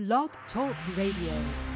Blog Talk Radio.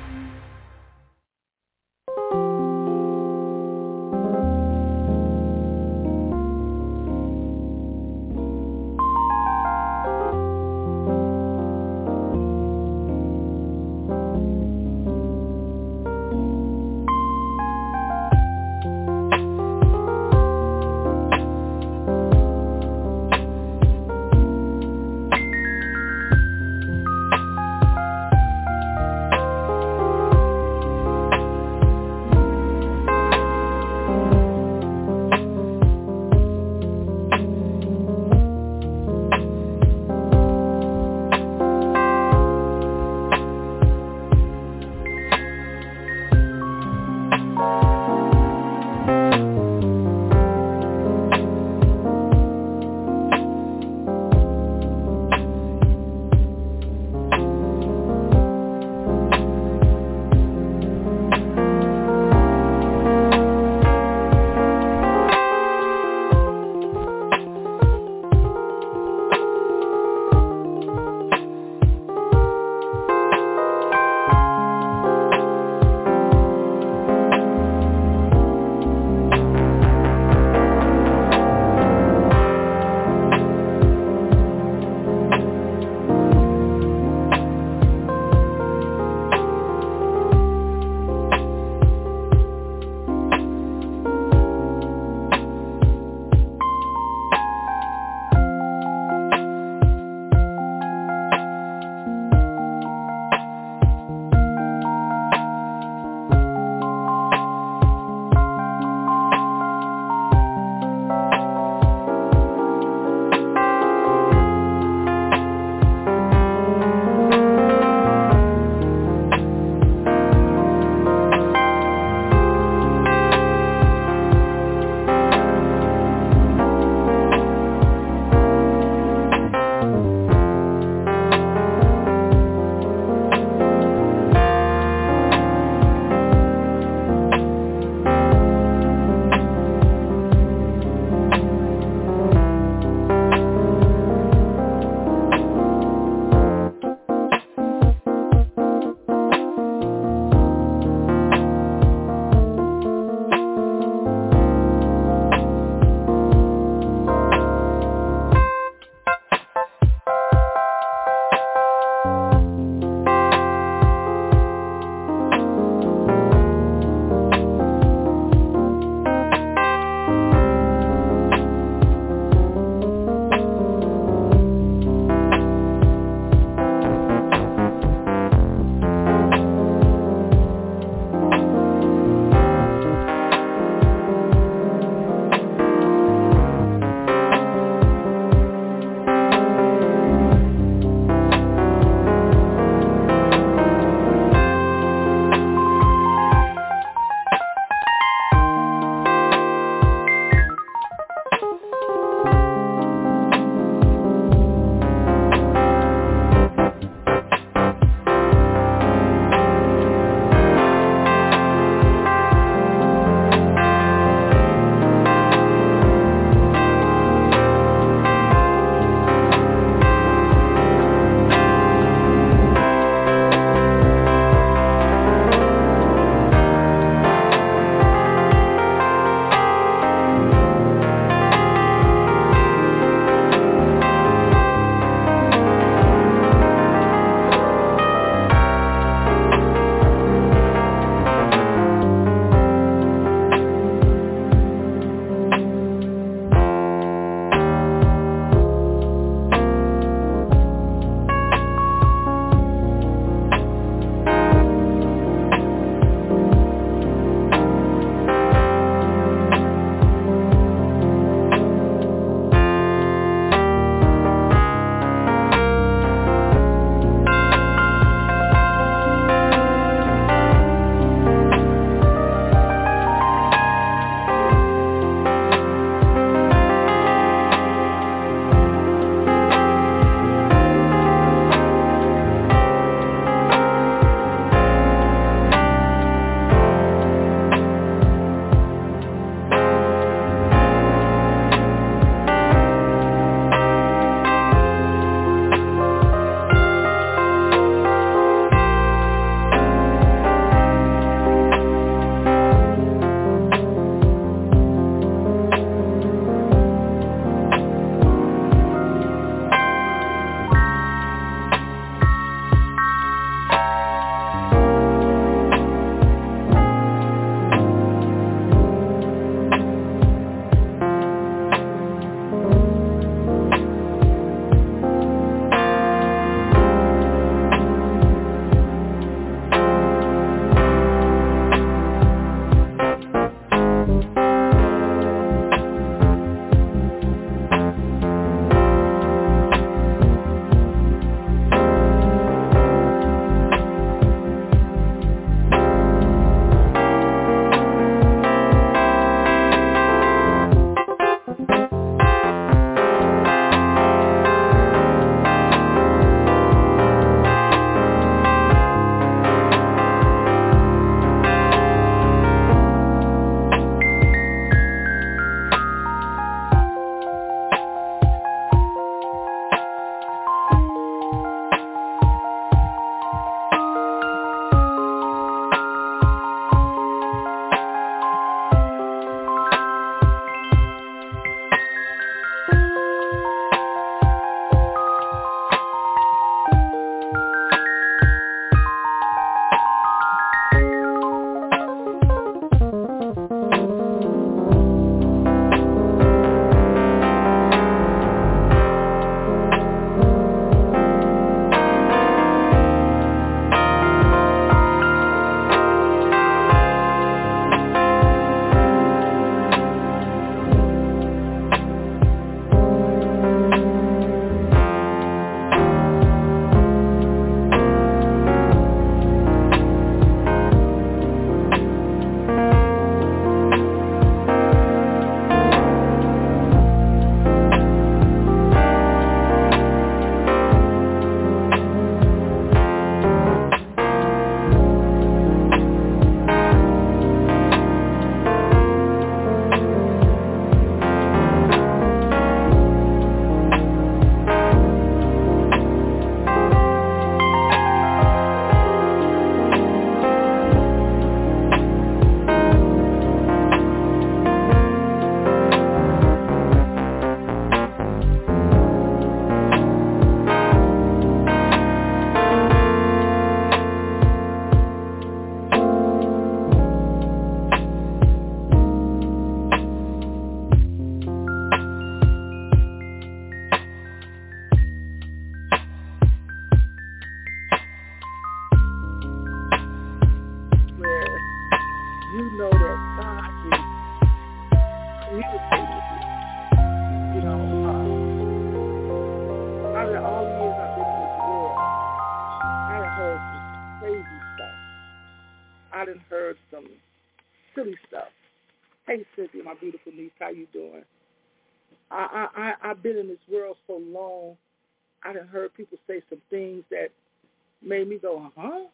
Made me go, huh?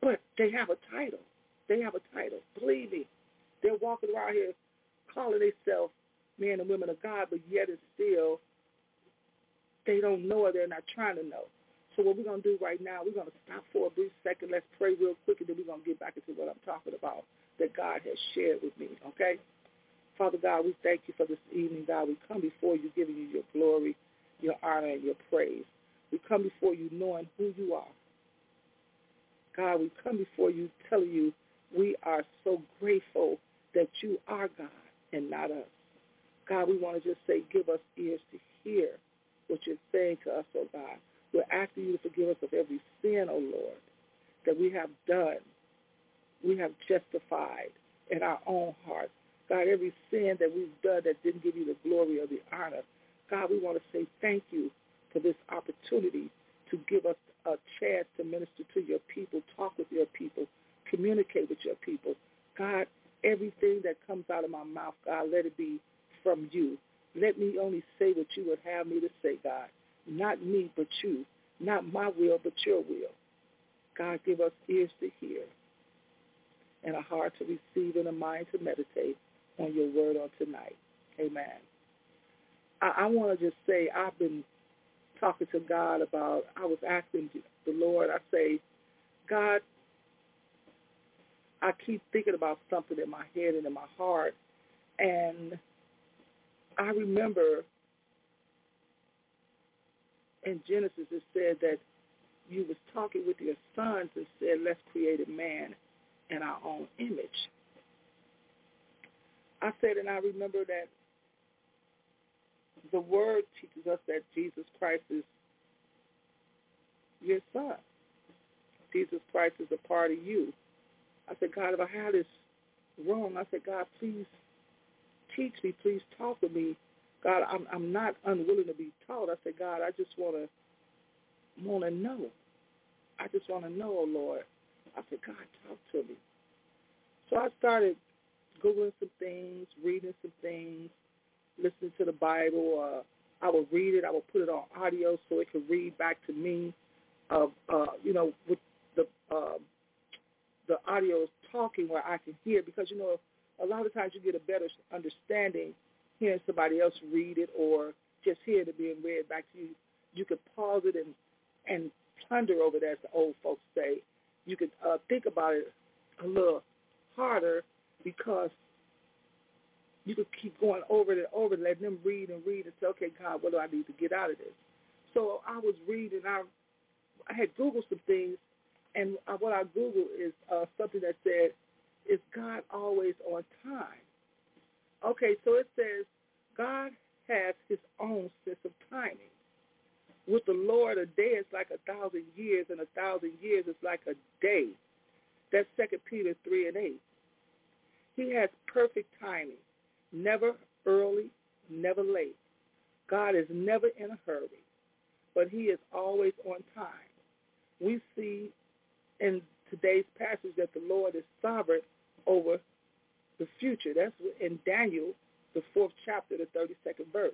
But they have a title. They have a title. Believe me. They're walking around here calling themselves men and women of God, but yet and still they don't know or they're not trying to know. So what we're going to do right now, we're going to stop for a brief second. Let's pray real quick, and then we're going to get back into what I'm talking about that God has shared with me, okay? Father God, we thank you for this evening, God. We come before you giving you your glory, your honor, and your praise. We come before you knowing who you are. God, we come before you telling you we are so grateful that you are God and not us. God, we want to just say, give us ears to hear what you're saying to us, oh God. We're asking you to forgive us of every sin, oh Lord, that we have done, we have justified in our own hearts. God, every sin that we've done that didn't give you the glory or the honor, God, we want to say thank you for this opportunity to give us a chance to minister to your people, talk with your people, communicate with your people. God, everything that comes out of my mouth, God, let it be from you. Let me only say what you would have me to say, God. Not me, but you. Not my will, but your will. God, give us ears to hear and a heart to receive and a mind to meditate on your word on tonight. Amen. I, I want to just say I've been talking to God about, I was asking the Lord, I say, God, I keep thinking about something in my head and in my heart. And I remember in Genesis it said that you was talking with your sons and said, let's create a man in our own image. I said, and I remember that the word teaches us that Jesus Christ is your son. Jesus Christ is a part of you. I said, God, if I had this wrong, I said, God, please teach me. Please talk with me. God, I'm I'm not unwilling to be taught. I said, God, I just want to want to know. I just want to know, oh Lord. I said, God, talk to me. So I started googling some things, reading some things, listening to the Bible. Uh, I would read it. I would put it on audio so it could read back to me. Of uh, you know, with the uh, the audio is talking where I can hear because you know a lot of times you get a better understanding hearing somebody else read it or just hearing it being read back to you. You could pause it and and ponder over it, as the old folks say. You could uh, think about it a little harder because you could keep going over it and over it, letting them read and read and say, okay, God, what do I need to get out of this? So I was reading. I I had Googled some things, and what I Googled is uh, something that said, is God always on time? Okay, so it says God has his own sense of timing. With the Lord, a day is like a thousand years, and a thousand years is like a day. That's Second Peter 3 and 8. He has perfect timing, never early, never late. God is never in a hurry, but he is always on time. We see in today's passage that the Lord is sovereign over the future. That's in Daniel, the fourth chapter, the 32nd verse.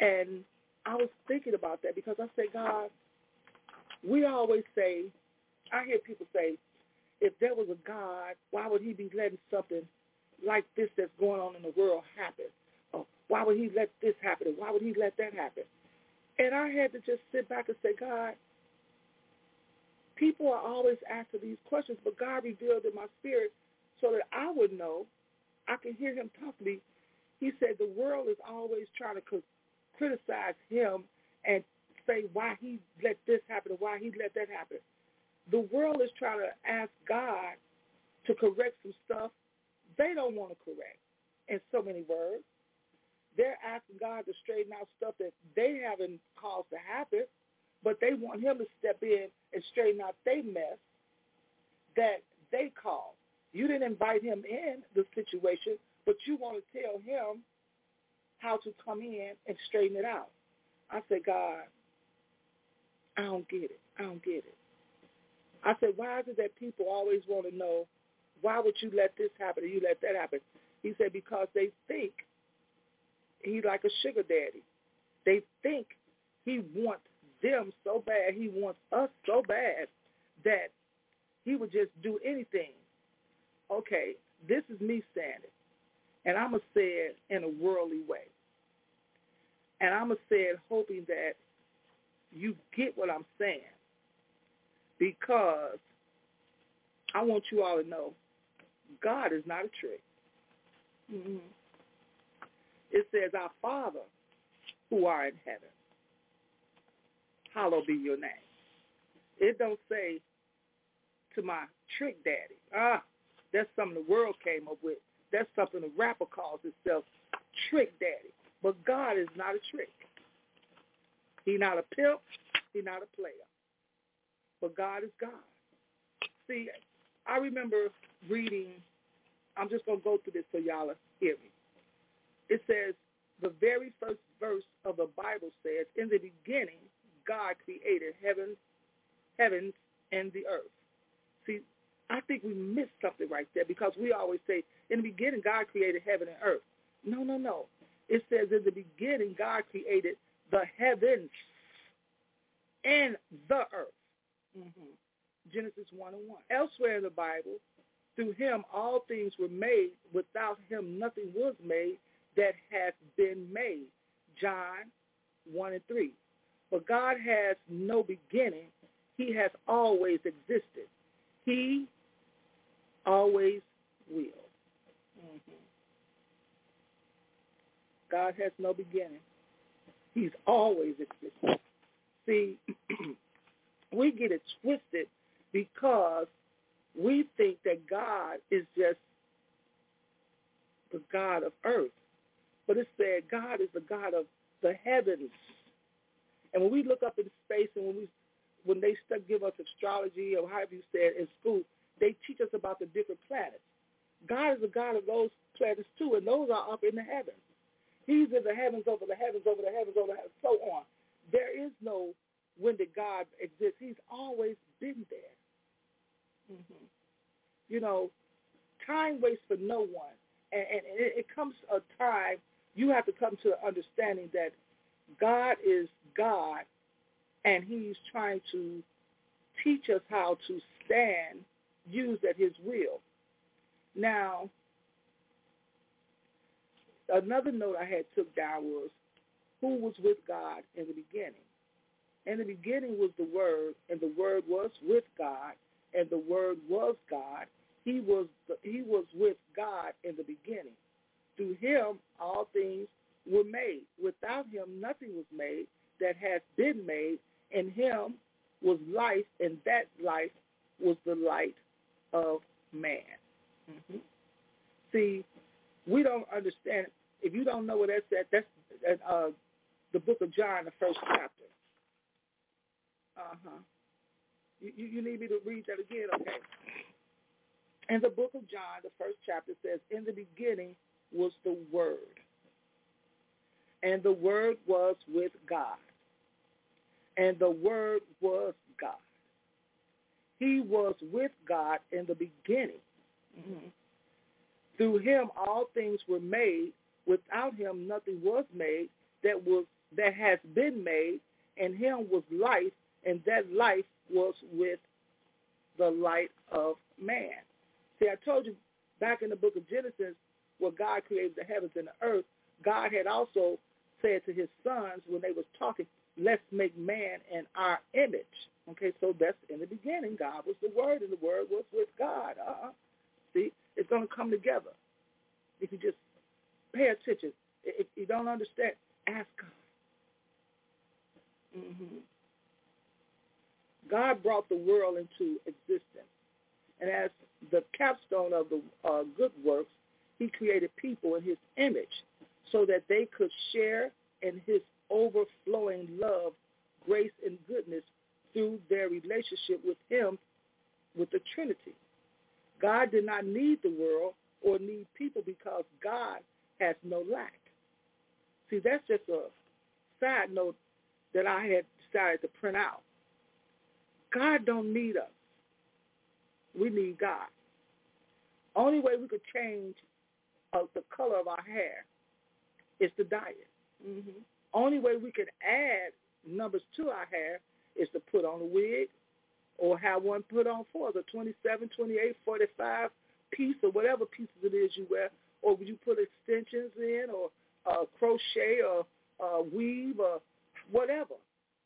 And I was thinking about that because I said, God, we always say, I hear people say, if there was a God, why would he be letting something like this that's going on in the world happen? Or why would he let this happen? Why would he let that happen? And I had to just sit back and say, God, people are always asking these questions, but God revealed in my spirit so that I would know. I can hear him talk to me. He said the world is always trying to criticize him and say why he let this happen and why he let that happen. The world is trying to ask God to correct some stuff they don't want to correct in so many words. They're asking God to straighten out stuff that they haven't caused to happen, but they want him to step in and straighten out their mess that they caused. You didn't invite him in the situation, but you want to tell him how to come in and straighten it out. I said, God, I don't get it. I don't get it. I said, why is it that people always want to know, why would you let this happen or you let that happen? He said, because they think he's like a sugar daddy. They think he wants them so bad, he wants us so bad that he would just do anything. Okay, this is me saying it. And I'm going to say it in a worldly way. And I'm going to say it hoping that you get what I'm saying. Because I want you all to know God is not a trick. Mm-hmm. It says, our Father who are in heaven, hallowed be your name. It don't say to my trick daddy. Ah, that's something the world came up with. That's something the rapper calls himself, trick daddy. But God is not a trick. He not a pimp. He not a player. But God is God. See, I remember reading, I'm just going to go through this so y'all hear me. It says, the very first verse of the Bible says, in the beginning, God created heaven, heavens and the earth. See, I think we missed something right there because we always say, in the beginning, God created heaven and earth. No, no, no. It says in the beginning, God created the heavens and the earth. Mm-hmm. Genesis 1 and 1. Elsewhere in the Bible, through him all things were made. Without him nothing was made that has been made. John 1 and 3. But God has no beginning. He has always existed. He always will. Mm-hmm. God has no beginning. He's always existed. See, we get it twisted because we think that God is just the God of earth. But it said God is the God of the heavens. And when we look up in space and when we when they stuck, give us astrology or however you said in school, they teach us about the different planets. God is the God of those planets too, and those are up in the heavens. He's in the heavens over the heavens over the heavens over the heavens, so on. There is no when did God exist. He's always been there. Mm-hmm. You know, time waits for no one. And, and it, it comes a time you have to come to the understanding that God is God and he's trying to teach us how to stand used at his will. Now, another note I had took down was who was with God in the beginning. In the beginning was the Word, and the Word was with God, and the Word was God. He was the, he was with God in the beginning. Through him all things were made. Without him nothing was made that has been made. In him was life, and that life was the light of man. Mm-hmm. See, we don't understand. If you don't know what that's at, that's uh, the book of John, the first chapter. Uh-huh. You, you need me to read that again? Okay. In the book of John, the first chapter says, in the beginning was the Word, and the Word was with God, and the Word was God. He was with God in the beginning. Mm-hmm. Through him all things were made. Without him nothing was made that was that has been made. And him was life, and that life was with the light of man. See, I told you back in the book of Genesis, where God created the heavens and the earth, God had also said to his sons when they was talking, let's make man in our image. Okay, so that's in the beginning. God was the Word, and the Word was with God. Uh-uh. See, it's going to come together. If you just pay attention. If you don't understand, ask God. Mm-hmm. God brought the world into existence. And as the capstone of the uh, good works, he created people in his image so that they could share in his overflowing love, grace, and goodness through their relationship with him, with the Trinity. God did not need the world or need people because God has no lack. See, that's just a side note that I had decided to print out. God don't need us. We need God. Only way we could change uh, the color of our hair is to dye it. Mm-hmm. Only way we could add numbers to our hair is to put on a wig or have one put on for us, a 27, 28, 45 piece or whatever pieces it is you wear, or would you put extensions in or uh, crochet or uh, weave or whatever.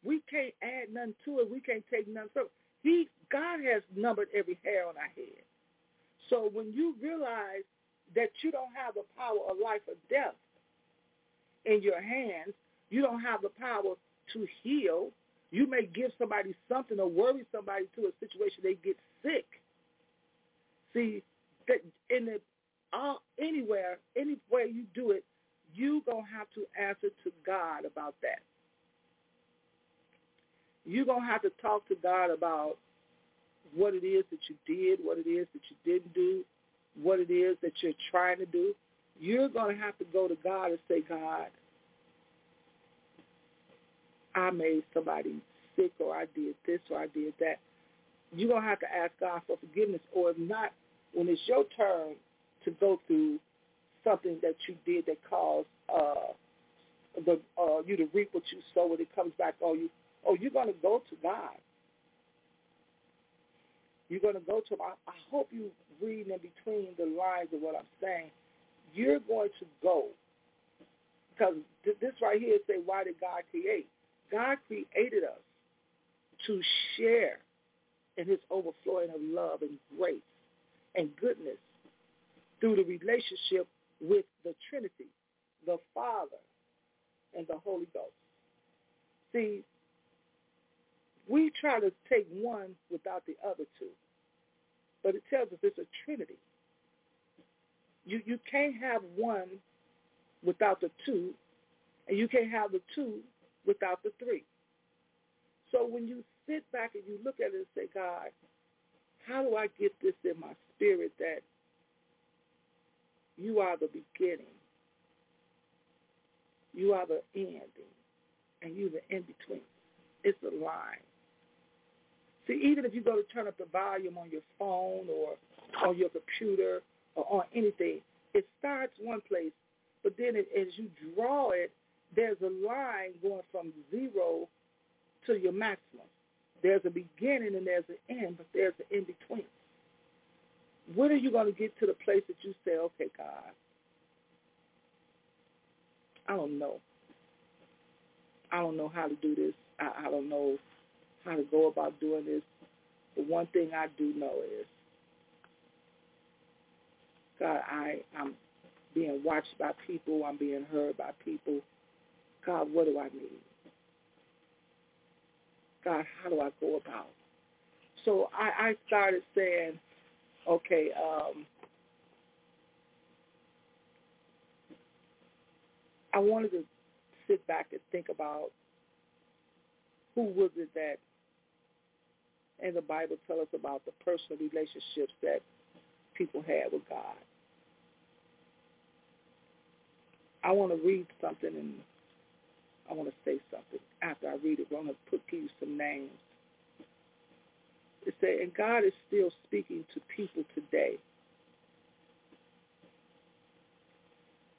We can't add nothing to it. We can't take nothing from it. He, God has numbered every hair on our head. So when you realize that you don't have the power of life or death in your hands, you don't have the power to heal. You may give somebody something or worry somebody to a situation they get sick. See, that in the uh, anywhere, anywhere you do it, you gonna have to answer to God about that. You're gonna have to talk to God about what it is that you did, what it is that you didn't do, what it is that you're trying to do. You're gonna have to go to God and say, God, I made somebody sick or I did this or I did that. You're going to have to ask God for forgiveness or if not, when it's your turn to go through something that you did that caused uh, the, uh, you to reap what you sow when it comes back on you, oh, you're going to go to God. You're going to go to him. I, I hope you read in between the lines of what I'm saying. You're going to go. Because this right here say, why did God create? God created us to share in his overflowing of love and grace and goodness through the relationship with the Trinity, the Father and the Holy Ghost. See, we try to take one without the other two, but it tells us it's a Trinity. You, you can't have one without the two, and you can't have the two without the three. So when you sit back and you look at it and say, God, how do I get this in my spirit that you are the beginning, you are the ending, and you the in-between. It's a line. See, even if you go to turn up the volume on your phone or on your computer or on anything, it starts one place, but then it, as you draw it, there's a line going from zero to your maximum. There's a beginning and there's an end, but there's an in-between. When are you going to get to the place that you say, okay, God, I don't know. I don't know how to do this. I, I don't know how to go about doing this. The one thing I do know is, God, I, I'm being watched by people. I'm being heard by people. God, what do I need? God, how do I go about? So I, I started saying, okay, um, I wanted to sit back and think about who was it that in the Bible tell us about the personal relationships that people had with God. I want to read something and I want to say something after I read it. I want to put you some names. It said, and God is still speaking to people today.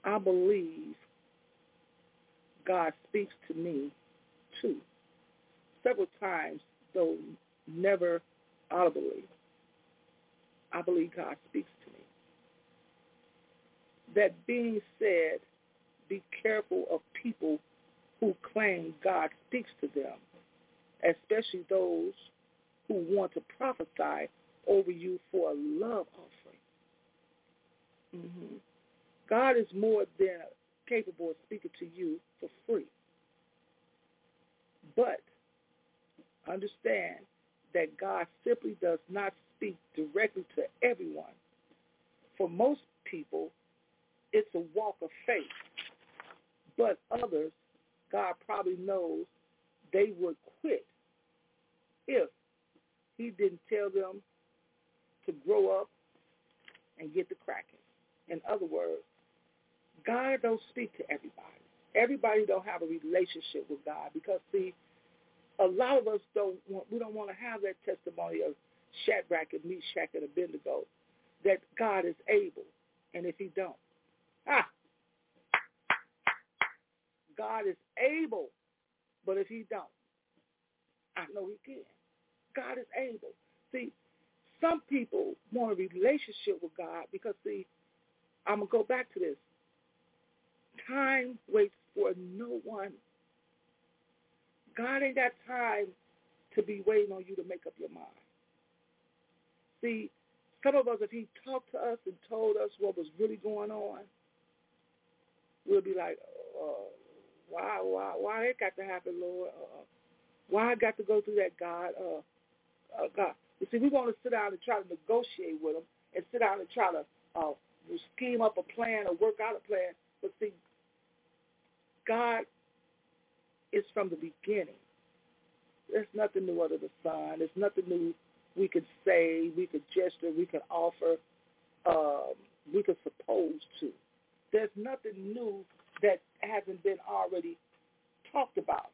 I believe God speaks to me too. Several times, though never audibly, I believe God speaks to me. That being said, be careful of people who claim God speaks to them, especially those who want to prophesy over you for a love offering. Mm-hmm. God is more than capable of speaking to you for free. But understand that God simply does not speak directly to everyone. For most people, it's a walk of faith. But others, God probably knows they would quit if he didn't tell them to grow up and get the cracking. In other words, God don't speak to everybody. Everybody don't have a relationship with God because see, a lot of us don't want we don't want to have that testimony of Shadrach and Meshach and Abednego that God is able, and if He don't, ah, God is able, but if He don't, I know He can. God is able. See, some people want a relationship with God because see, I'm gonna go back to this. Time waits for no one. God ain't got time to be waiting on you to make up your mind. See, some of us, if he talked to us and told us what was really going on, we'll be like, uh, why, why, why it got to happen, Lord? Uh, why I got to go through that, God? Uh, uh, God. You see, we want to sit down and try to negotiate with him and sit down and try to uh, scheme up a plan or work out a plan. But see, God is from the beginning. There's nothing new under the sun. There's nothing new we could say, we could gesture, we could offer, um, we could suppose to. There's nothing new that hasn't been already talked about.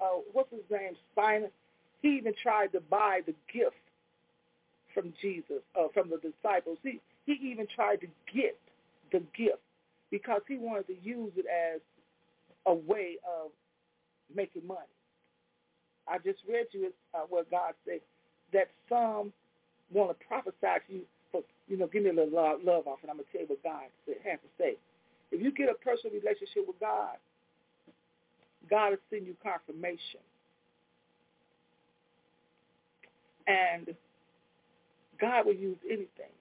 Uh, what's his name? Steiner. He even tried to buy the gift from Jesus, uh, from the disciples. He he even tried to get the gift because he wanted to use it as a way of making money. I just read to you uh, what God said that some want to prophesy to you, but you know, give me a little love, love off, and I'm gonna tell you what God has to say. If you get a personal relationship with God, God will send you confirmation. And God will use anything.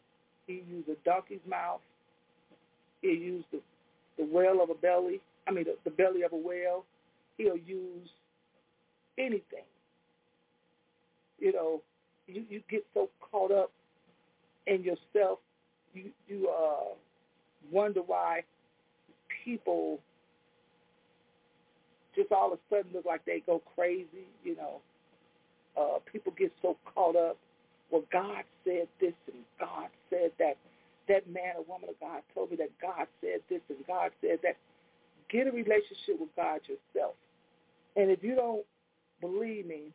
He use a donkey's mouth. He'll use the, the whale of a belly. I mean, the, the belly of a whale. He'll use anything. You know, you, you get so caught up in yourself, you, you uh, wonder why people just all of a sudden look like they go crazy, you know. Uh, people get so caught up. Well, God said this and God said that. That man or woman of God told me that God said this and God said that. Get a relationship with God yourself. And if you don't believe me,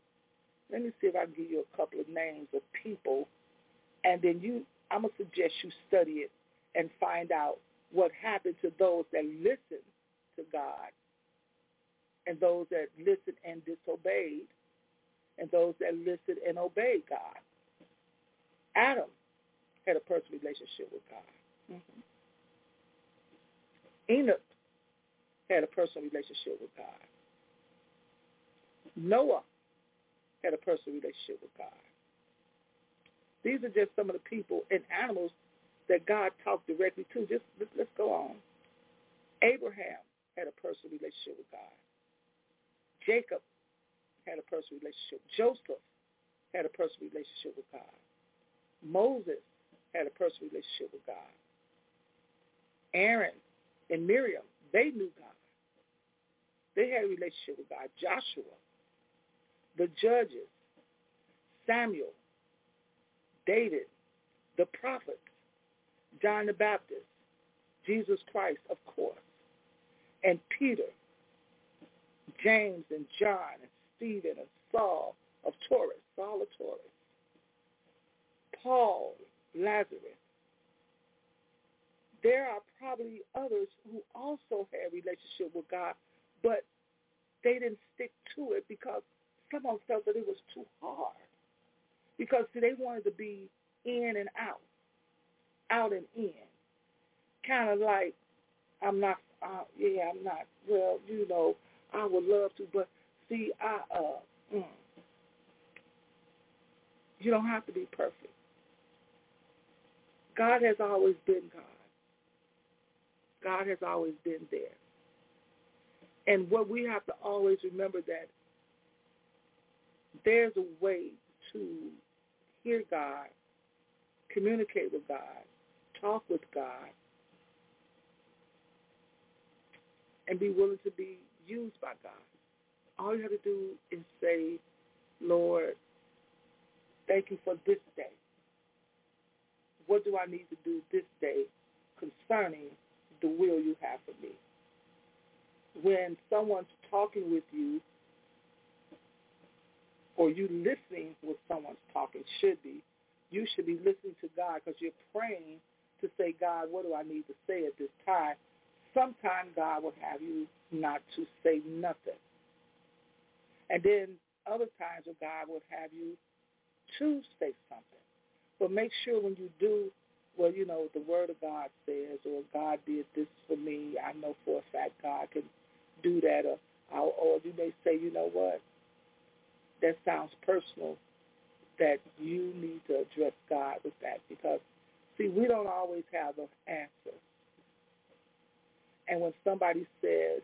let me see if I can give you a couple of names of people. And then you, I'm going to suggest you study it and find out what happened to those that listened to God and those that listened and disobeyed and those that listened and obeyed God. Adam had a personal relationship with God. Mm-hmm. Enoch had a personal relationship with God. Noah had a personal relationship with God. These are just some of the people and animals that God talked directly to. Just let's go on. Abraham had a personal relationship with God. Jacob had a personal relationship. Joseph had a personal relationship with God. Moses had a personal relationship with God. Aaron and Miriam, they knew God. They had a relationship with God. Joshua, the judges, Samuel, David, the prophets, John the Baptist, Jesus Christ, of course, and Peter, James and John and Stephen and Saul of Taurus, Saul of Taurus, Paul, Lazarus. There are probably others who also had a relationship with God, but they didn't stick to it because someone felt that it was too hard. Because see, they wanted to be in and out, out and in. Kind of like, I'm not, uh, yeah, I'm not, well, you know, I would love to, but see, I, uh, mm, you don't have to be perfect. God has always been God. God has always been there. And what we have to always remember that there's a way to hear God, communicate with God, talk with God, and be willing to be used by God. All you have to do is say, Lord, thank you for this day. what do I need to do this day concerning the will you have for me? When someone's talking with you or you listening when someone's talking should be, you should be listening to God because you're praying to say, God, what do I need to say at this time? Sometimes God will have you not to say nothing. And then other times God will have you to say something. But make sure when you do, well, you know, the word of God says, or God did this for me, I know for a fact God can do that. Or, or you may say, you know what, that sounds personal, that you need to address God with that because, see, we don't always have the answers. And when somebody says,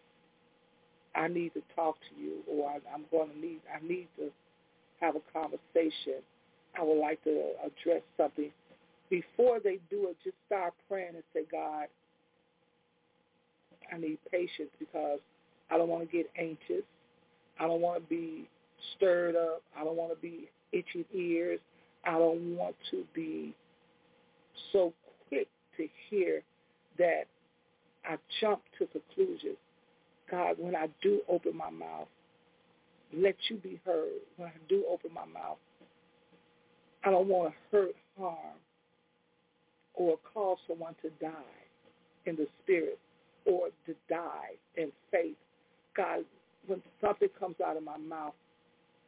I need to talk to you, or I, I'm going to need, I need to have a conversation, I would like to address something. Before they do it, just start praying and say, God, I need patience because I don't want to get anxious. I don't want to be stirred up. I don't want to be itching ears. I don't want to be so quick to hear that I jump to conclusions. God, when I do open my mouth, let you be heard. When I do open my mouth, I don't want to hurt, harm, or cause someone to die in the spirit or to die in faith. God, when something comes out of my mouth,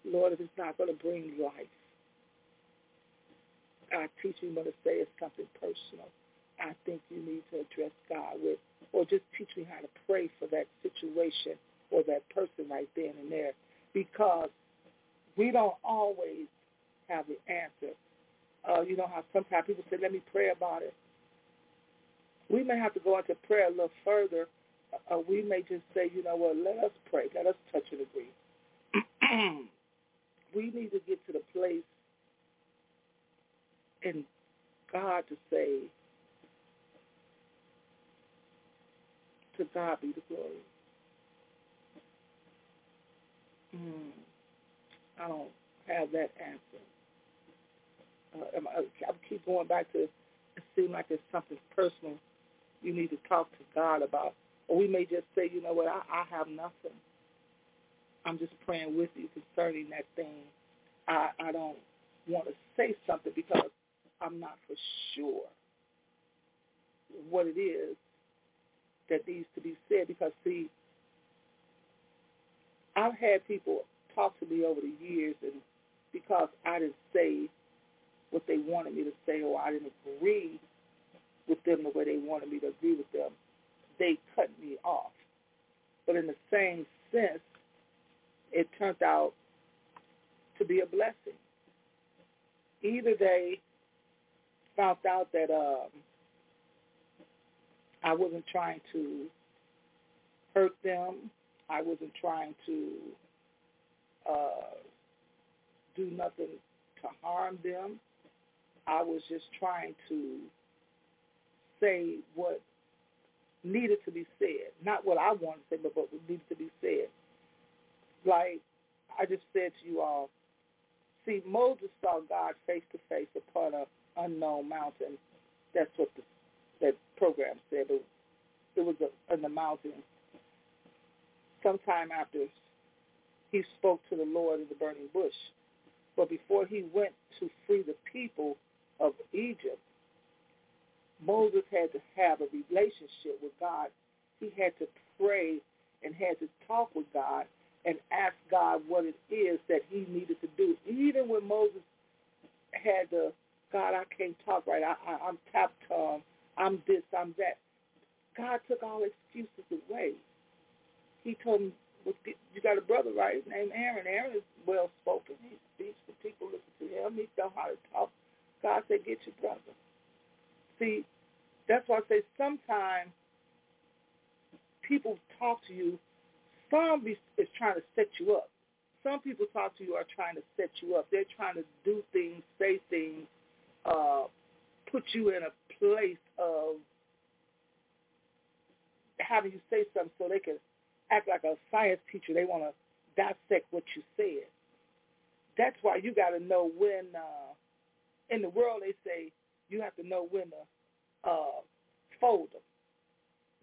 Lord, if it's not going to bring life, God, teach me when to say it's something personal. I think you need to address God with, or just teach me how to pray for that situation or that person right then and there, because we don't always have the answer. Uh, you know how sometimes people say, let me pray about it. We may have to go into prayer a little further. Uh, we may just say, you know what, let us pray. Let us touch and agree. we need to get to the place in God to say, to God be the glory. Mm, I don't have that answer. Uh, I, I keep going back to, it seems like it's something personal you need to talk to God about. Or we may just say, you know what, I, I have nothing. I'm just praying with you concerning that thing. I, I don't want to say something because I'm not for sure what it is that needs to be said. Because, see, I've had people talk to me over the years, and because I didn't say what they wanted me to say or I didn't agree with them the way they wanted me to agree with them, they cut me off. But in the same sense, it turned out to be a blessing. Either they found out that um, I wasn't trying to hurt them. I wasn't trying to uh, do nothing to harm them. I was just trying to say what needed to be said, not what I wanted to say, but what needed to be said. Like I just said to you all, see, Moses saw God face to face upon an unknown mountain. That's what the, that program said. It, it was in the mountain. Sometime after he spoke to the Lord in the burning bush. But before he went to free the people of Egypt, Moses had to have a relationship with God. He had to pray and had to talk with God and ask God what it is that he needed to do. Even when Moses had the, God, I can't talk right. I, I, I'm tap tongue. Um, I'm this, I'm that. God took all excuses away. He told him, you got a brother, right, named Aaron. Aaron is well-spoken. He speaks to people, listen to him. He knows how to talk. God said, get your brother. See, that's why I say sometimes people talk to you. Some is trying to set you up. Some people talk to you are trying to set you up. They're trying to do things, say things, uh, put you in a place of having you say something so they can act like a science teacher. They want to dissect what you said. That's why you got to know when uh, in the world they say You have to know when to uh, fold them.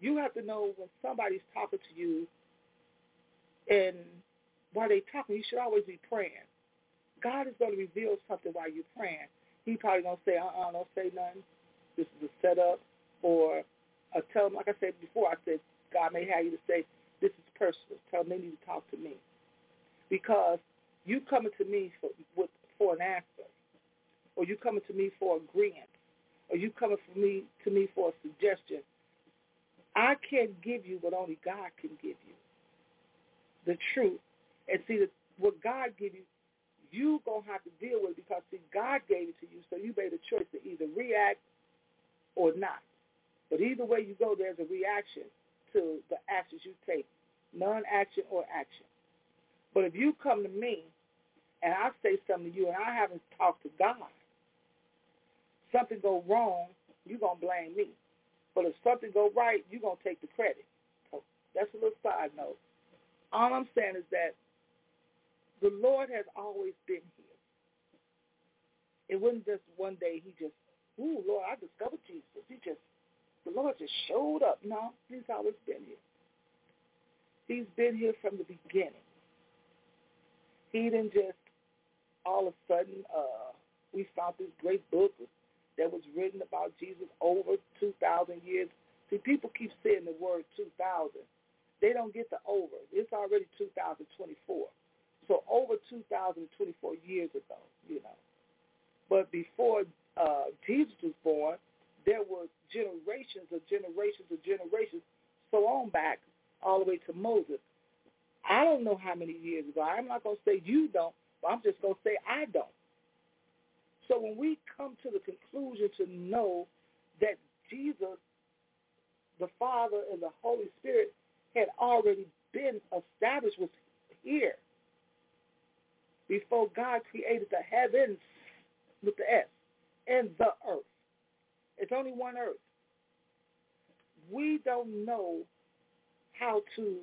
You have to know when somebody's talking to you and while they're talking, you should always be praying. God is going to reveal something while you're praying. He probably going to say, uh-uh, don't say nothing. This is a setup. Or uh, tell them, like I said before, I said, God may have you to say, this is personal. Tell them they need to talk to me. Because you coming to me for, with, for an answer, or you coming to me for agreement, or you coming for me to me for a suggestion. I can't give you what only God can give you, the truth. And see, the, what God give you, you going to have to deal with it because, see, God gave it to you, so you made a choice to either react or not. But either way you go, there's a reaction to the actions you take, non-action or action. But if you come to me and I say something to you and I haven't talked to God, something go wrong, you're going to blame me. But if something go right, you're going to take the credit. So that's a little side note. All I'm saying is that the Lord has always been here. It wasn't just one day he just, ooh, Lord, I discovered Jesus. He just, the Lord just showed up. No, he's always been here. He's been here from the beginning. He didn't just all of a sudden uh, we found this great book that was written about Jesus over 2,000 years. See, people keep saying the word 2,000. They don't get the over. It's already 2024. So over 2,024 years ago, you know. But before uh, Jesus was born, there were generations of generations of generations, so on back all the way to Moses. I don't know how many years ago. I'm not going to say you don't, but I'm just going to say I don't. So when we come to the conclusion to know that Jesus, the Father, and the Holy Spirit had already been established was here before God created the heavens with the S and the earth. It's only one earth. We don't know how to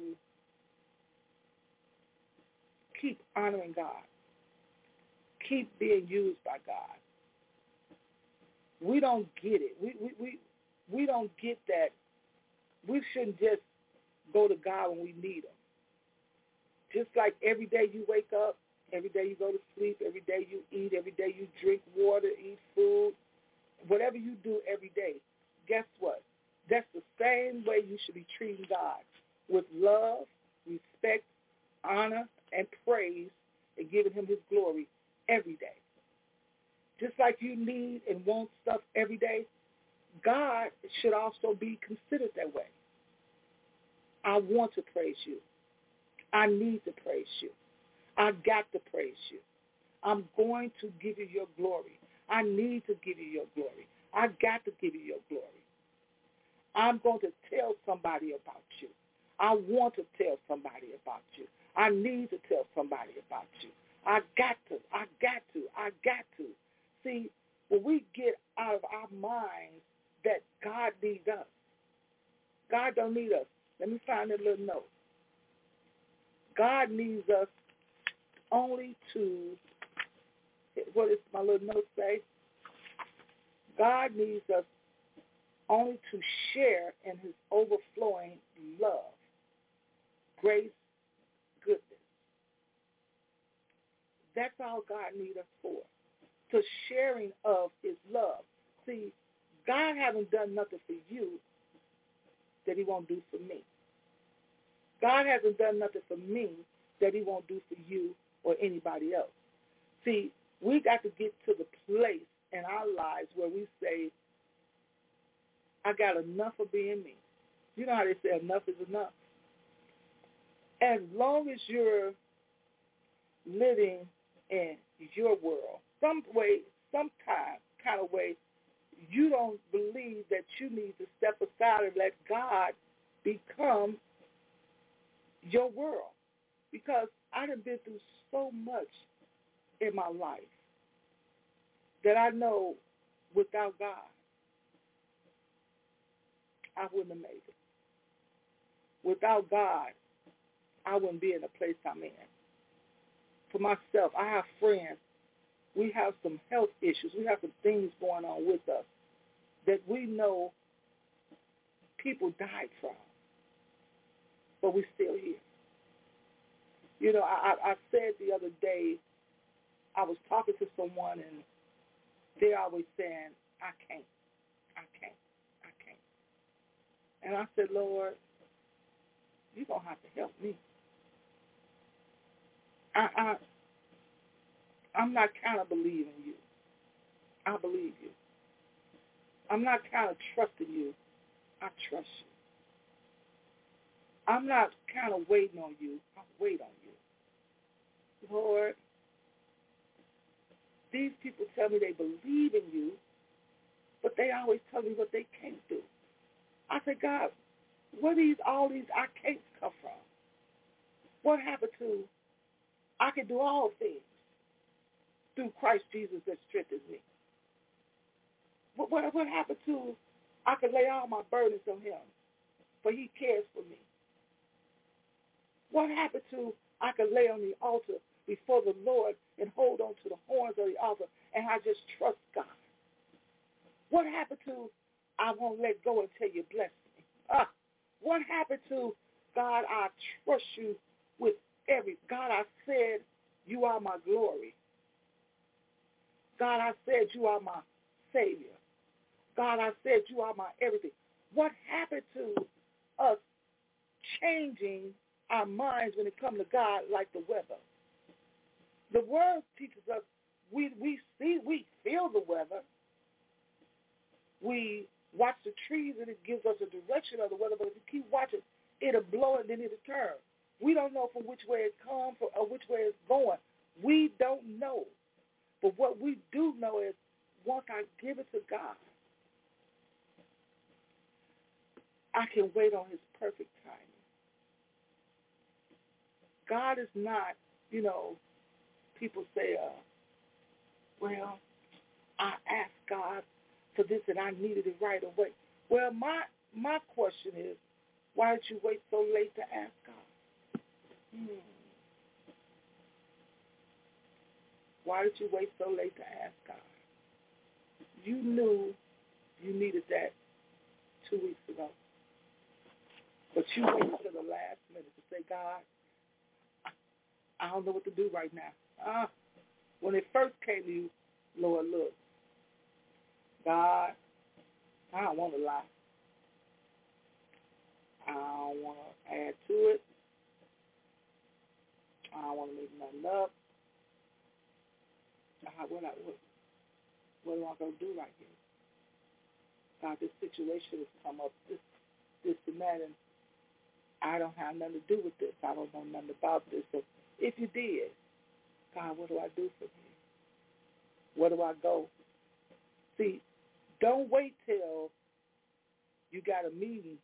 keep honoring God, keep being used by God. We don't get it. We we we, we don't get that. We shouldn't just go to God when we need him. Just like every day you wake up, every day you go to sleep, every day you eat, every day you drink water, eat food, whatever you do every day, guess what? That's the same way you should be treating God with love, respect, honor, and praise, and giving him his glory every day. Just like you need and want stuff every day, God should also be considered that way. I want to praise you. I need to praise you. I got to praise you. I'm going to give you your glory. I need to give you your glory. I got to give you your glory. I'm going to tell somebody about you. I want to tell somebody about you. I need to tell somebody about you. I got to. I got to. See, when we get out of our minds that God needs us, God don't need us. Let me find a little note. God needs us only to, what does my little note say? God needs us only to share in his overflowing love, grace, goodness. That's all God needs us for, to sharing of his love. See, God hasn't done nothing for you that he won't do for me. God hasn't done nothing for me that he won't do for you or anybody else. See, we got to get to the place in our lives where we say, I got enough of being me. You know how they say enough is enough. As long as you're living in your world, some way, some kind, kind of way, you don't believe that you need to step aside and let God become your world. Because I have been through so much in my life that I know without God, I wouldn't have made it. Without God, I wouldn't be in the place I'm in. For myself, I have friends. We have some health issues. We have some things going on with us that we know people died from, but we're still here. You know, I, I said the other day, I was talking to someone and they're always saying, I can't, I can't, I can't. And I said, Lord, you're going to have to help me. I, I'm not kind of believing you. I believe you. I'm not kind of trusting you. I trust you. I'm not kind of waiting on you. I wait on you. Lord, these people tell me they believe in you, but they always tell me what they can't do. I said, God, where these all these I can'ts come from? What happened to I can do all things through Christ Jesus that strengthens me? What, what, what happened to I can lay all my burdens on him, for he cares for me? What happened to I can lay on the altar before the Lord and hold on to the horns of the altar and I just trust God? What happened to I won't let go until you bless me? Ah, what happened to God, I trust you with every God, I said you are my glory. God, I said you are my Savior. God, I said you are my everything. What happened to us changing our minds when it comes to God like the weather? The word teaches us we we see we feel the weather. We watch the trees and it gives us a direction of the weather, but if you keep watching, it'll blow and then it'll turn. We don't know from which way it comes or which way it's going. We don't know. But what we do know is once I give it to God, I can wait on his perfect timing. God is not, you know, people say, uh, well, I asked God for this and I needed it right away. Well, my my question is, why did you wait so late to ask God? Hmm. Why did you wait so late to ask God? You knew you needed that two weeks ago. But you waited to the last minute to say, God, I don't know what to do right now. Uh, when it first came to you, Lord, look, God, I don't want to lie. I don't want to add to it. I don't want to make nothing up. What, I, what, what am I going to do right here? God, this situation has come up, this, this and that, and I don't have nothing to do with this. I don't know nothing about this. So if you did, God, what do I do for you? Where do I go? See, don't wait till you got a meeting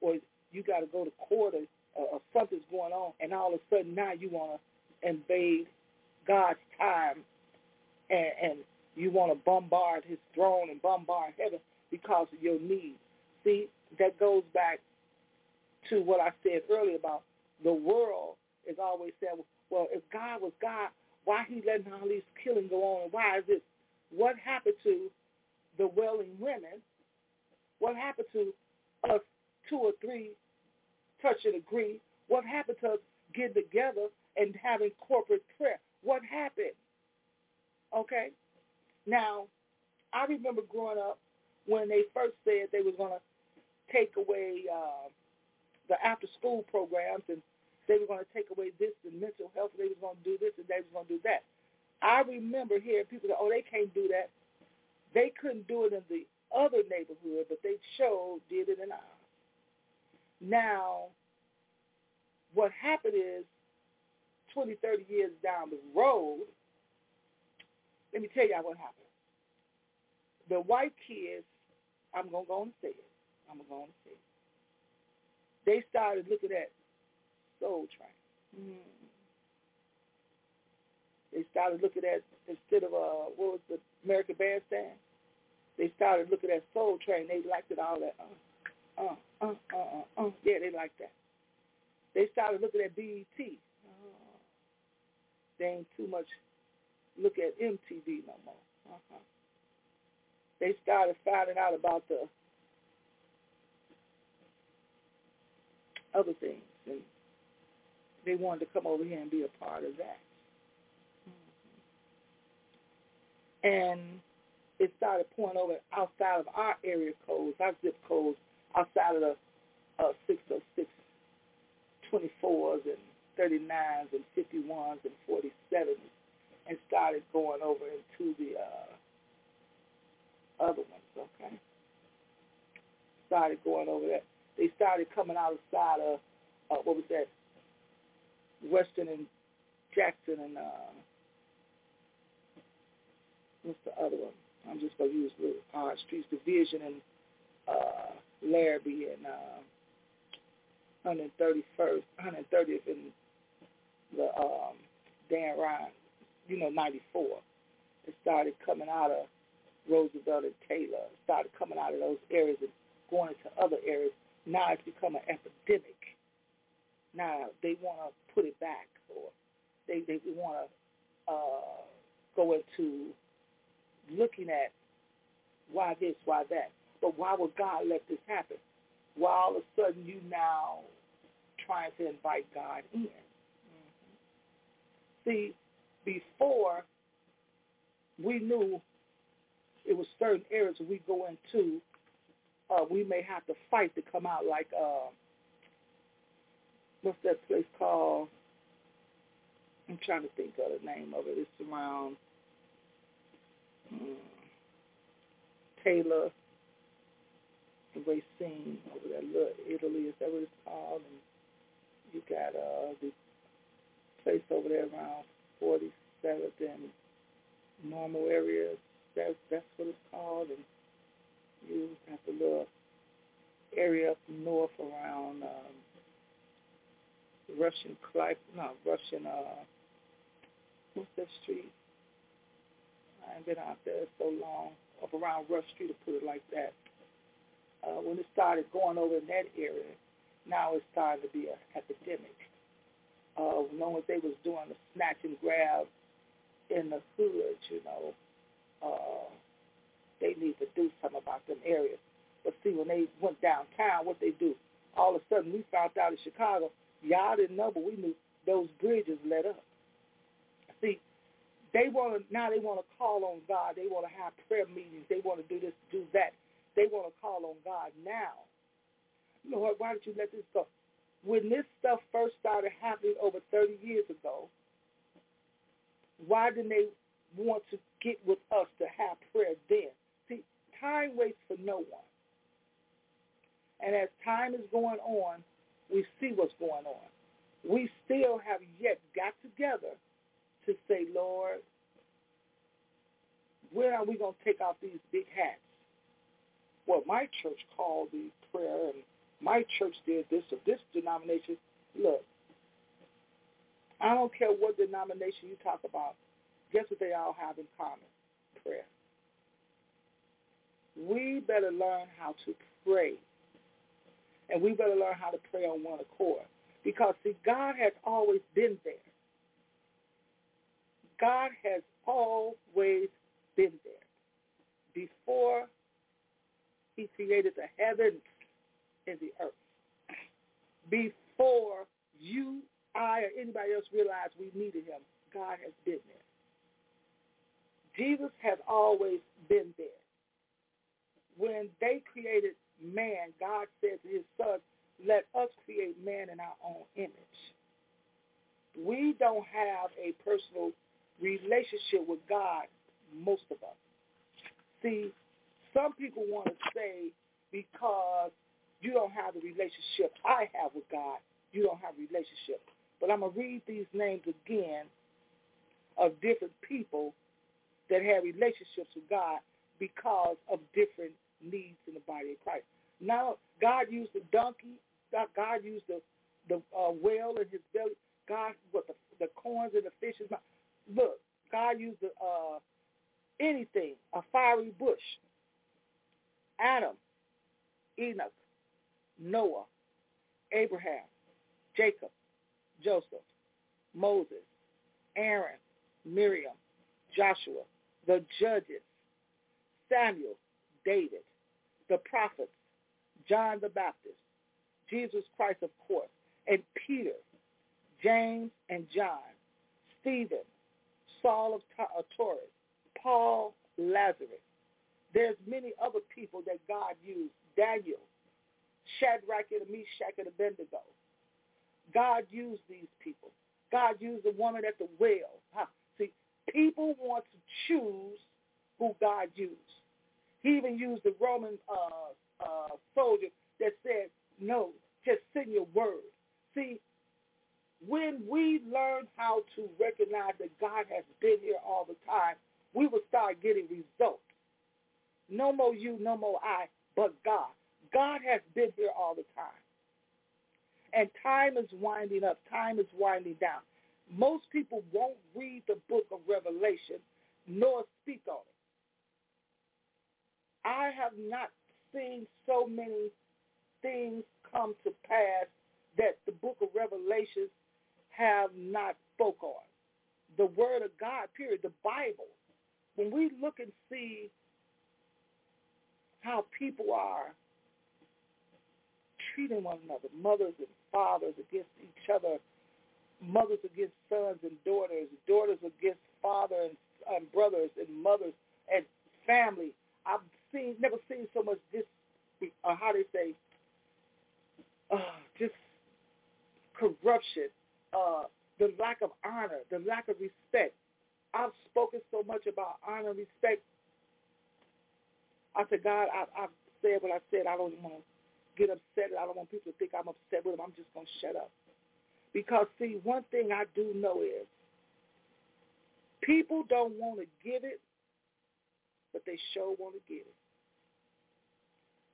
or you got to go to court or, or something's going on, and all of a sudden now you want to invade God's time and, and you want to bombard his throne and bombard heaven because of your need. See, that goes back to what I said earlier about the world is always saying, well, if God was God, why he letting all these killing go on? Why is this? What happened to the wailing women? What happened to us two or three touch and agree? What happened to us getting together and having corporate prayer? What happened? Okay? Now, I remember growing up when they first said they was going to take away uh, the after-school programs and they were going to take away this and mental health. They was going to do this and they was going to do that. I remember hearing people say, oh, they can't do that. They couldn't do it in the other neighborhood, but they showed did it in ours. Now, what happened is 20, 30 years down the road, let me tell y'all what happened. The white kids, I'm going to go and say it. I'm going to go and say it. They started looking at Soul Train. Mm. They started looking at, instead of, uh, what was the American Bandstand, they started looking at Soul Train. They liked it all that, uh, uh, uh, uh, uh, uh. Yeah, they liked that. They started looking at BET. Oh, they ain't too much look at MTV no more. Uh-huh. They started finding out about the other things, and they wanted to come over here and be a part of that. Mm-hmm. And it started pouring over outside of our area codes, our zip codes, outside of the uh, 606, 24s and 39s and 51s and 47s, and started going over into the uh, other ones, okay? Started going over that. They started coming outside of, uh, what was that, Western and Jackson and, uh, what's the other one? I'm just going to use the hard streets, Division and uh, Larrabee and uh, 131st, 130th and the um, Dan Ryan, you know, 94. It started coming out of Roosevelt and Taylor. It started coming out of those areas and going into other areas. Now it's become an epidemic. Now they want to put it back, or they they want to uh, go into looking at why this, why that. But why would God let this happen? Why all of a sudden you now trying to invite God in? Mm-hmm. See, before we knew it was certain areas we go into, uh, we may have to fight to come out like, uh, what's that place called? I'm trying to think of the name of it. It's around Hmm. Taylor Racine over there, Little Italy, is that what it's called? And you got uh, the place over there around 47th and normal areas. That's that's what it's called. And you have the little area up north around um, Russian Clive, no Russian. Uh, what's that street? I have been out there so long, up around Rush Street, to put it like that. Uh, when it started going over in that area, now it's starting to be an epidemic. Uh, knowing they was doing the snatch and grab in the hood, you know, uh, they need to do something about them areas. But see, when they went downtown, what they do? All of a sudden, we found out in Chicago, y'all didn't know, but we knew those bridges let up. See, they want to now. They want to call on God. They want to have prayer meetings. They want to do this, do that. They want to call on God now. Lord, why did you let this go? When this stuff first started happening over 30 years ago, why didn't they want to get with us to have prayer then? See, time waits for no one. And as time is going on, we see what's going on. We still have yet got together to say, Lord, where are we going to take off these big hats? Well, my church called the prayer, and my church did this or this denomination. Look, I don't care what denomination you talk about. Guess what they all have in common? Prayer. We better learn how to pray. And we better learn how to pray on one accord. Because, see, God has always been there. God has always been there. Before he created the heavens and the earth. Before you, I, or anybody else realized we needed him, God has been there. Jesus has always been there. When they created man, God said to his son, let us create man in our own image. We don't have a personal relationship with God, most of us. See, some people want to say because you don't have the relationship I have with God, you don't have a relationship. But I'm going to read these names again of different people that have relationships with God because of different needs in the body of Christ. Now, God used the donkey. God used the the uh, whale in his belly. God, what the the corns and the fishes. Look, God used the, uh, anything, a fiery bush. Adam, Enoch, Noah, Abraham, Jacob, Joseph, Moses, Aaron, Miriam, Joshua, the judges, Samuel, David, the prophets, John the Baptist, Jesus Christ, of course, and Peter, James and John, Stephen, Saul of Tarsus, Paul, Lazarus. There's many other people that God used. Daniel, Shadrach and Meshach and Abednego. God used these people. God used the woman at the well. Huh? See, people want to choose who God used. He even used the Roman uh, uh, soldier that said, no, just send your word. See, when we learn how to recognize that God has been here all the time, we will start getting results. No more you, no more I, but God. God has been here all the time. And time is winding up. Time is winding down. Most people won't read the book of Revelation nor speak on it. I have not seen so many things come to pass that the book of Revelation have not spoke on. The word of God, period, the Bible. When we look and see how people are treating one another, mothers and fathers against each other, mothers against sons and daughters, daughters against father and, and brothers and mothers and family. I've seen, never seen so much this, uh, how they say, uh, just corruption, uh, the lack of honor, the lack of respect. I've spoken so much about honor and respect. I said, God, I, I've said what I said. I don't want to get upset. I don't want people to think I'm upset with them. I'm just going to shut up. Because, see, one thing I do know is people don't want to give it, but they sure want to get it.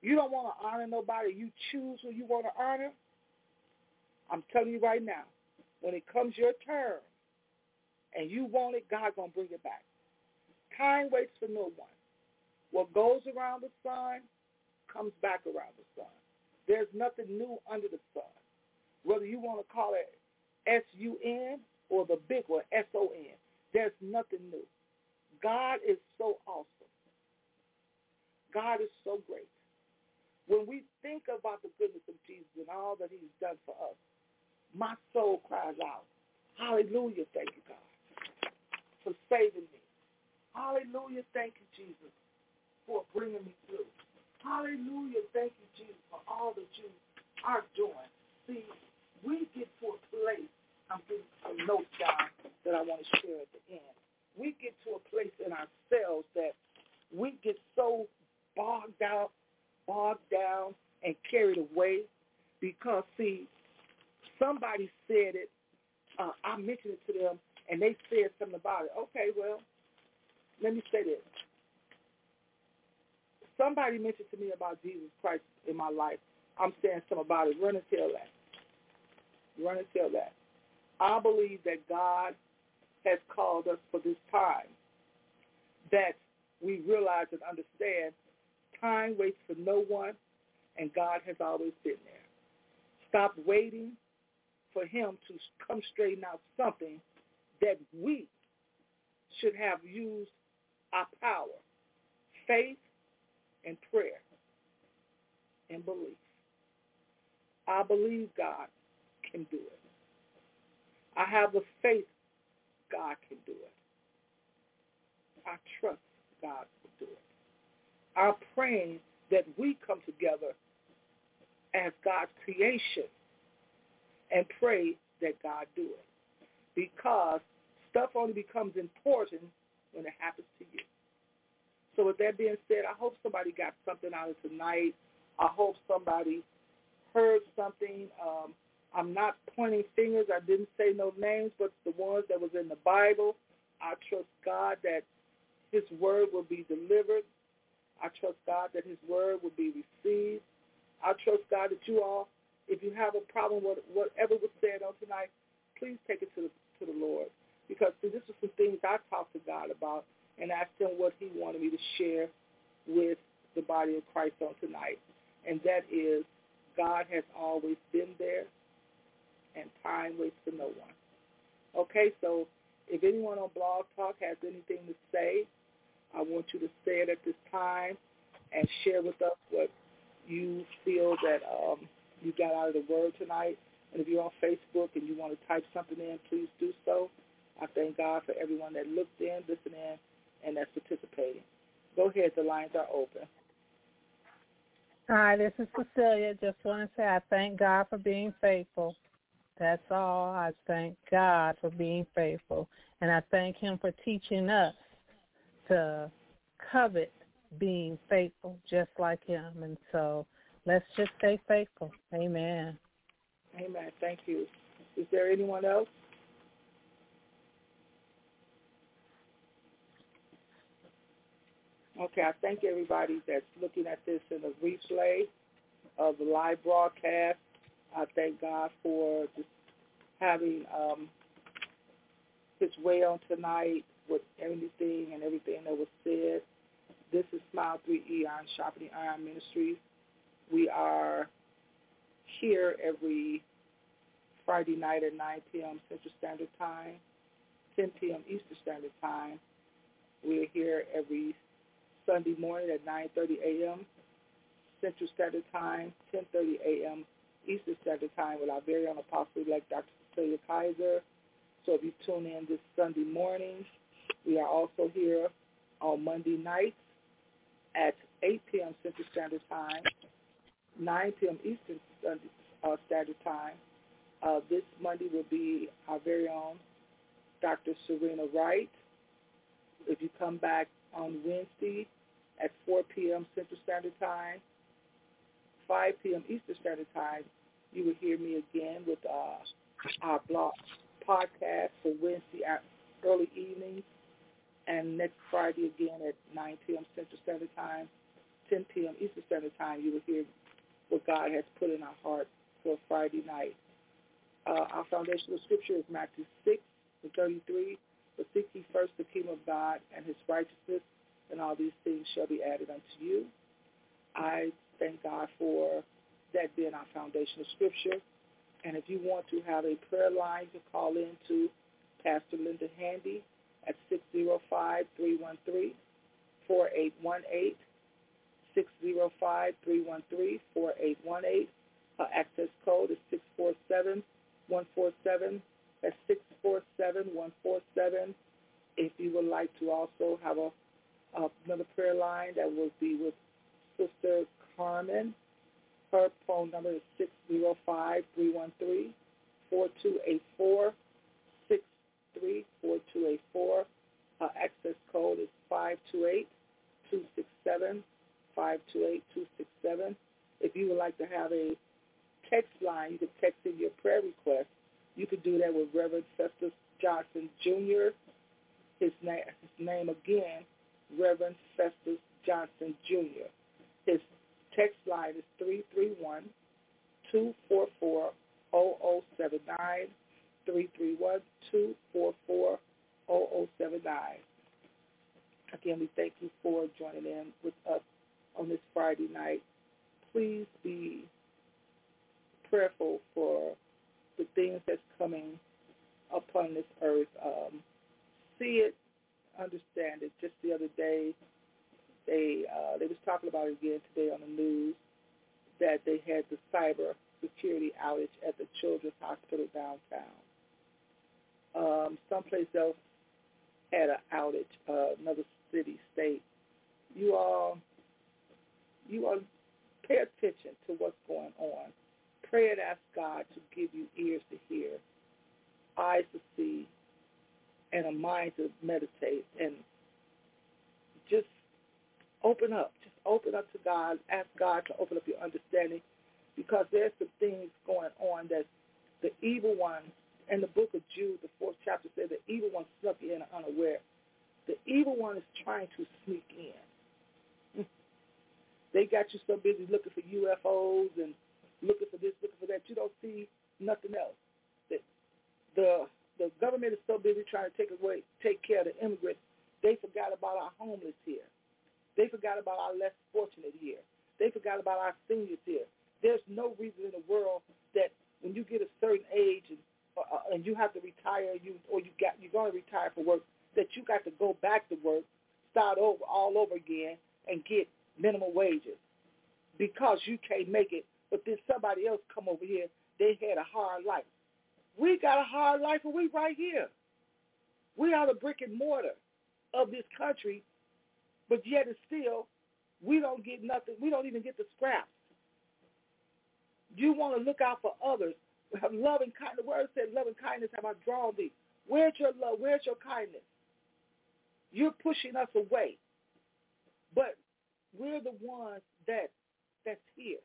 You don't want to honor nobody. You choose who you want to honor. I'm telling you right now, when it comes your turn and you want it, God's going to bring it back. Time waits for no one. What goes around the sun comes back around the sun. There's nothing new under the sun. Whether you want to call it S-U-N or the big one, S-O-N, there's nothing new. God is so awesome. God is so great. When we think about the goodness of Jesus and all that he's done for us, my soul cries out, hallelujah, thank you, God, for saving me. Hallelujah, thank you, Jesus, for bringing me through. Hallelujah, thank you, Jesus, for all that you are doing. See, we get to a place, I'm getting a note down that I want to share at the end. We get to a place in ourselves that we get so bogged out, bogged down, and carried away because, see, somebody said it. Uh, I mentioned it to them, and they said something about it. Okay, well, let me say this. Somebody mentioned to me about Jesus Christ in my life. I'm saying something about it. Run and tell that. Run and tell that. I believe that God has called us for this time, that we realize and understand time waits for no one, and God has always been there. Stop waiting for him to come straighten out something that we should have used our power, faith, and prayer, and belief. I believe God can do it. I have the faith God can do it. I trust God will do it. I'm praying that we come together as God's creation and pray that God do it. Because stuff only becomes important when it happens to you. So with that being said, I hope somebody got something out of tonight. I hope somebody heard something. Um, I'm not pointing fingers. I didn't say no names, but the ones that was in the Bible. I trust God that his word will be delivered. I trust God that his word will be received. I trust God that you all if you have a problem with whatever was said on tonight, please take it to the to the Lord. Because see, this is some things I talked to God about and asked him what he wanted me to share with the body of Christ on tonight. And that is God has always been there and time waits for no one. Okay, so If anyone on Blog Talk has anything to say, I want you to say it at this time and share with us what you feel that um, you got out of the word tonight. And if you're on Facebook and you want to type something in, please do so. I thank God for everyone that looked in, listened in, and that's participating. Go ahead. The lines are open. Hi, this is Cecilia. Just want to say I thank God for being faithful. That's all. I thank God for being faithful. And I thank him for teaching us to covet being faithful just like him. And so let's just stay faithful. Amen. Amen. Thank you. Is there anyone else? Okay, I thank everybody that's looking at this in the replay of the live broadcast. I thank God for just having um, his way on tonight with everything and everything that was said. This is Smile 3 Eon Sharpening Iron Ministries. We are here every Friday night at 9 p.m. Central Standard Time, 10 p.m. Eastern Standard Time. We're here every Sunday morning at 9.30 a.m. Central Standard Time, 10.30 a.m. Eastern Standard Time with our very own apostle like Dr. Cecilia Kizer. So if you tune in this Sunday morning, we are also here on Monday nights at 8 p.m. Central Standard Time, 9 p.m. Eastern uh, Standard Time. Uh, this Monday will be our very own Dr. Serena Wright. If you come back on Wednesday at 4 p.m. Central Standard Time, 5 p.m. Eastern Standard Time, you will hear me again with uh, our blog podcast for Wednesday at early evening and next Friday again at 9 p.m. Central Standard Time, 10 p.m. Eastern Standard Time, you will hear what God has put in our heart for Friday night. Uh, our foundational scripture is Matthew 6 and 33. But seek ye first the kingdom of God and his righteousness, and all these things shall be added unto you. I thank God for that being our foundational scripture. And if you want to have a prayer line to call in to Pastor Linda Handy at 605-313-4818, 605-313-4818. Her access code is 647-147 that's 647-147. If you would like to also have a, another prayer line, that will be with Sister Carmen. Her phone number is 605-313-4284, 634-4284. Her access code is 528-267, 528-267. If you would like to have a text line, you can text in your prayer request you could do that with Reverend Festus Johnson Jr. His name, his name again, Reverend Festus Johnson Jr. His text line is 331 244 0079 331 244 0079. Again, we thank you for joining in with us on this Friday night. Please be prayerful for the things that's coming upon this earth. Um, see it, understand it. Just the other day, they uh, they was talking about it again today on the news that they had the cyber security outage at the Children's Hospital downtown. Um, someplace else had an outage, uh, another city, state. You all, you all pay attention to what's going on pray and ask God to give you ears to hear, eyes to see, and a mind to meditate and just open up. Just open up to God. Ask God to open up your understanding because there's some things going on that the evil one in the book of Jude, the fourth chapter says the evil one snuck in unaware. The evil one is trying to sneak in. They got you so busy looking for UFOs and looking for this, looking for that. You don't see nothing else. The the, government is so busy trying to take away, take care of the immigrants, they forgot about our homeless here. They forgot about our less fortunate here. They forgot about our seniors here. There's no reason in the world that when you get a certain age and uh, and you have to retire, you or you got you're going to retire for work, that you got to go back to work, start over all over again, and get minimum wages because you can't make it. But then somebody else come over here, they had a hard life. We got a hard life, and we right here. We are the brick and mortar of this country, but yet it's still we don't get nothing. We don't even get the scraps. You want to look out for others. Love and kindness. The word said, love and kindness have I drawn thee. Where's your love? Where's your kindness? You're pushing us away. But we're the ones that that's here.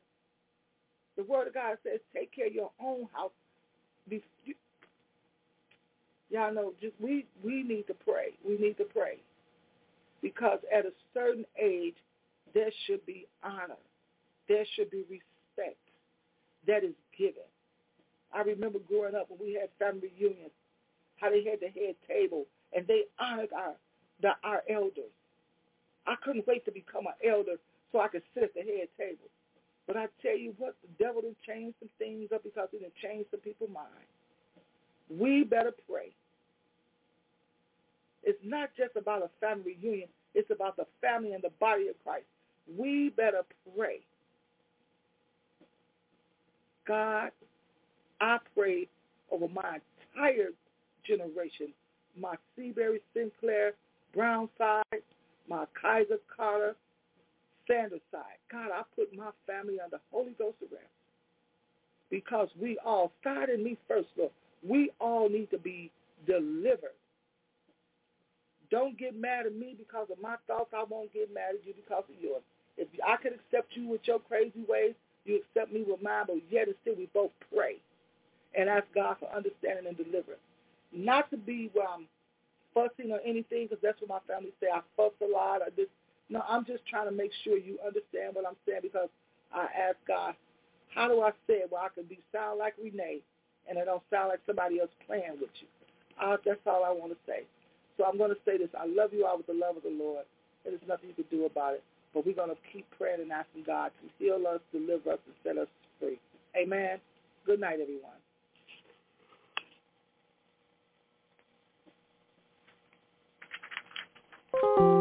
The word of God says, take care of your own house. Y'all know, just we we need to pray. We need to pray because at a certain age, there should be honor. There should be respect that is given. I remember growing up when we had family reunions, how they had the head table and they honored our the, our elders. I couldn't wait to become an elder so I could sit at the head table. But I tell you what, the devil has changed some things up because he done changed some people's minds. We better pray. It's not just about a family reunion. It's about the family and the body of Christ. We better pray. God, I pray over my entire generation, my Seabury Sinclair, Brown side, my Kaiser Carter, Sanders side. God, I put my family under Holy Ghost arrest because we all, started me first, Lord, we all need to be delivered. Don't get mad at me because of my thoughts. I won't get mad at you because of yours. If I could accept you with your crazy ways, you accept me with mine, but yet and still we both pray and ask God for understanding and deliverance. Not to be where I'm fussing or anything, because that's what my family say. I fuss a lot. I just no. I'm just trying to make sure you understand what I'm saying because I ask God, how do I say it where I can be sound like Renee and it don't sound like somebody else playing with you? Uh, that's all I want to say. So I'm going to say this. I love you all with the love of the Lord. And There's nothing you can do about it. But we're going to keep praying and asking God to heal us, deliver us, and set us free. Amen. Good night, everyone. Thank you.